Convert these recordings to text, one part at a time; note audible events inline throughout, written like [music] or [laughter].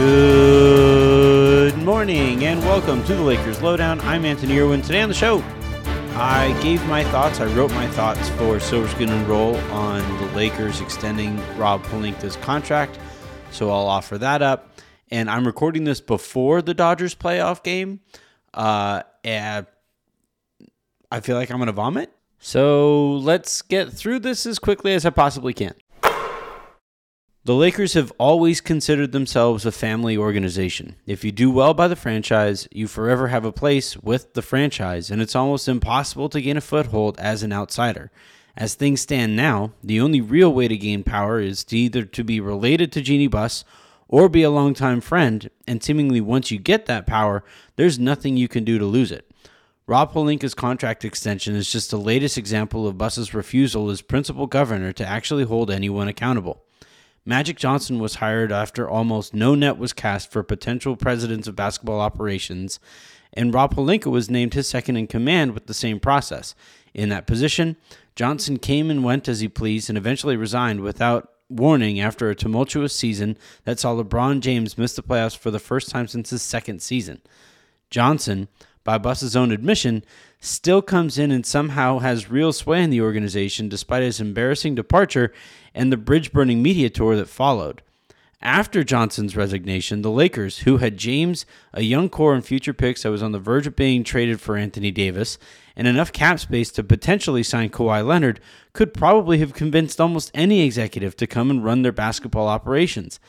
Good morning and welcome to the Lakers Lowdown. I'm Anthony Irwin. Today on the show, I gave my thoughts. I wrote my thoughts for Silver Screen and Roll on the Lakers extending Rob Pelinka's contract. So I'll offer that up. And I'm recording this before the Dodgers playoff game. Uh, and I feel like I'm going to vomit. So let's get through this as quickly as I possibly can. The Lakers have always considered themselves a family organization. If you do well by the franchise, you forever have a place with the franchise, and it's almost impossible to gain a foothold as an outsider. As things stand now, the only real way to gain power is to either to be related to Jeanie Buss or be a longtime friend, and seemingly once you get that power, there's nothing you can do to lose it. Rob Pelinka's contract extension is just the latest example of Buss's refusal as principal governor to actually hold anyone accountable. Magic Johnson was hired after almost no net was cast for potential presidents of basketball operations, and Rob Pelinka was named his second in command with the same process. In that position, Johnson came and went as he pleased and eventually resigned without warning after a tumultuous season that saw LeBron James miss the playoffs for the first time since his second season. Johnson, by Buss's own admission, still comes in and somehow has real sway in the organization despite his embarrassing departure and the bridge burning media tour that followed. After Johnson's resignation, the Lakers, who had James, a young core and future picks that was on the verge of being traded for Anthony Davis, and enough cap space to potentially sign Kawhi Leonard, could probably have convinced almost any executive to come and run their basketball operations.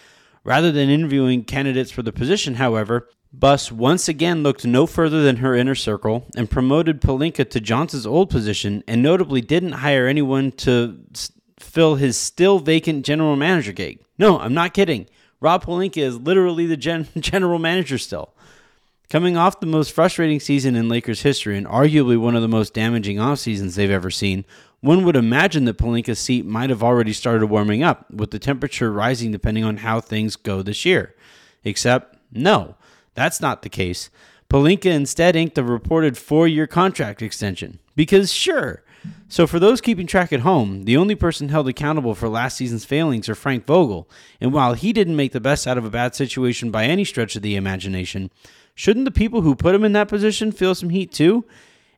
Rather than interviewing candidates for the position, however, Buss once again looked no further than her inner circle and promoted Pelinka to Johnson's old position and notably didn't hire anyone to fill his still vacant general manager gig. No, I'm not kidding. Rob Pelinka is literally the gen- [laughs] general manager still. Coming off the most frustrating season in Lakers history and arguably one of the most damaging off seasons they've ever seen, one would imagine that Pelinka's seat might have already started warming up, with the temperature rising depending on how things go this year. Except, no, that's not the case. Pelinka instead inked a reported four year contract extension. Because, sure, so, for those keeping track at home, the only person held accountable for last season's failings are Frank Vogel, and while he didn't make the best out of a bad situation by any stretch of the imagination, shouldn't the people who put him in that position feel some heat too?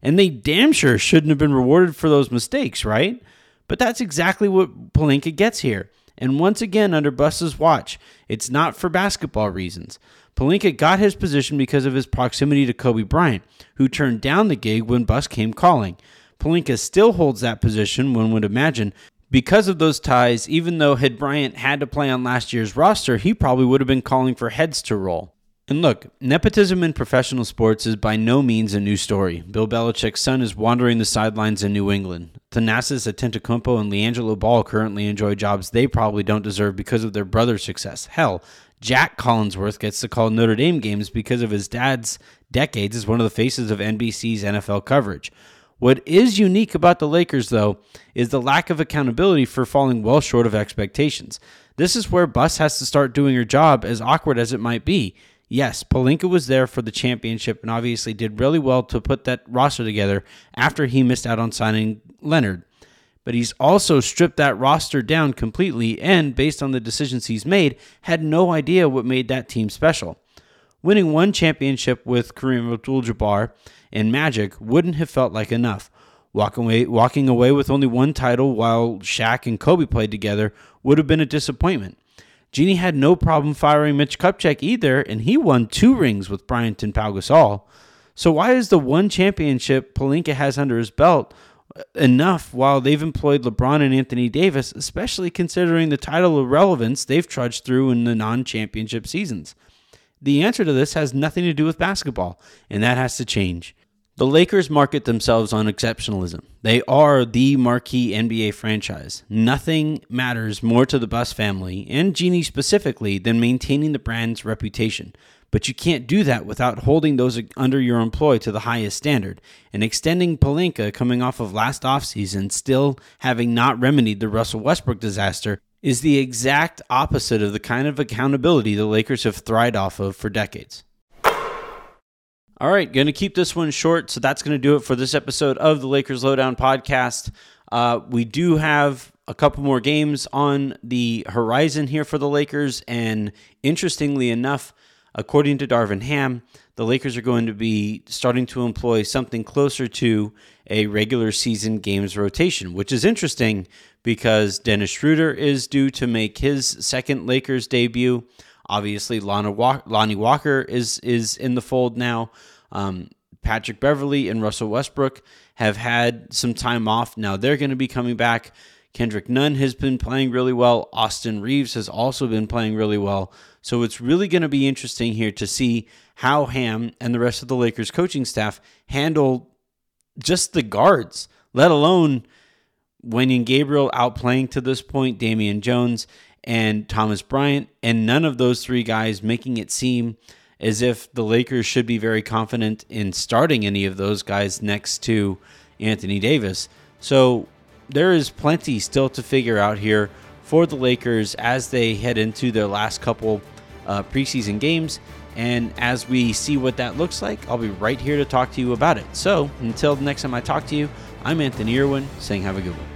And they damn sure shouldn't have been rewarded for those mistakes, right? But that's exactly what Pelinka gets here. And once again, under Buss's watch, it's not for basketball reasons. Pelinka got his position because of his proximity to Kobe Bryant, who turned down the gig when Buss came calling. Pelinka still holds that position, one would imagine, because of those ties, even though had Bryant had to play on last year's roster, he probably would have been calling for heads to roll. And look, nepotism in professional sports is by no means a new story. Bill Belichick's son is wandering the sidelines in New England. Thanasis Antetokounmpo and LiAngelo Ball currently enjoy jobs they probably don't deserve because of their brother's success. Hell, Jack Collinsworth gets to call Notre Dame games because of his dad's decades as one of the faces of NBC's NFL coverage. What is unique about the Lakers, though, is the lack of accountability for falling well short of expectations. This is where Buss has to start doing her job, as awkward as it might be. Yes, Pelinka was there for the championship and obviously did really well to put that roster together after he missed out on signing Leonard. But he's also stripped that roster down completely and, based on the decisions he's made, had no idea what made that team special. Winning one championship with Kareem Abdul Jabbar and Magic wouldn't have felt like enough. Walking away, walking away with only one title while Shaq and Kobe played together would have been a disappointment. Jeanie had no problem firing Mitch Kupchak either, and he won two rings with Bryant and Pau Gasol. So why is the one championship Pelinka has under his belt enough while they've employed LeBron and Anthony Davis, especially considering the title of relevance they've trudged through in the non-championship seasons? The answer to this has nothing to do with basketball, and that has to change. The Lakers market themselves on exceptionalism. They are the marquee NBA franchise. Nothing matters more to the Buss family, and Jeanie specifically, than maintaining the brand's reputation. But you can't do that without holding those under your employ to the highest standard. And extending Pelinka coming off of last offseason, still having not remedied the Russell Westbrook disaster, is the exact opposite of the kind of accountability the Lakers have thrived off of for decades. All right, going to keep this one short. So that's going to do it for this episode of the Lakers Lowdown podcast. Uh, we do have a couple more games on the horizon here for the Lakers. And interestingly enough, according to Darvin Ham, the Lakers are going to be starting to employ something closer to a regular season games rotation, which is interesting because Dennis Schroeder is due to make his second Lakers debut. Obviously, Lonnie Walker is is in the fold now. Um, Patrick Beverley and Russell Westbrook have had some time off. Now they're going to be coming back. Kendrick Nunn has been playing really well. Austin Reaves has also been playing really well. So it's really going to be interesting here to see how Ham and the rest of the Lakers coaching staff handle just the guards, let alone Wenyen Gabriel outplaying to this point, Damian Jones and Thomas Bryant, and none of those three guys making it seem as if the Lakers should be very confident in starting any of those guys next to Anthony Davis. So there is plenty still to figure out here for the Lakers as they head into their last couple uh, preseason games. And as we see what that looks like, I'll be right here to talk to you about it. So until the next time I talk to you, I'm Anthony Irwin saying have a good one.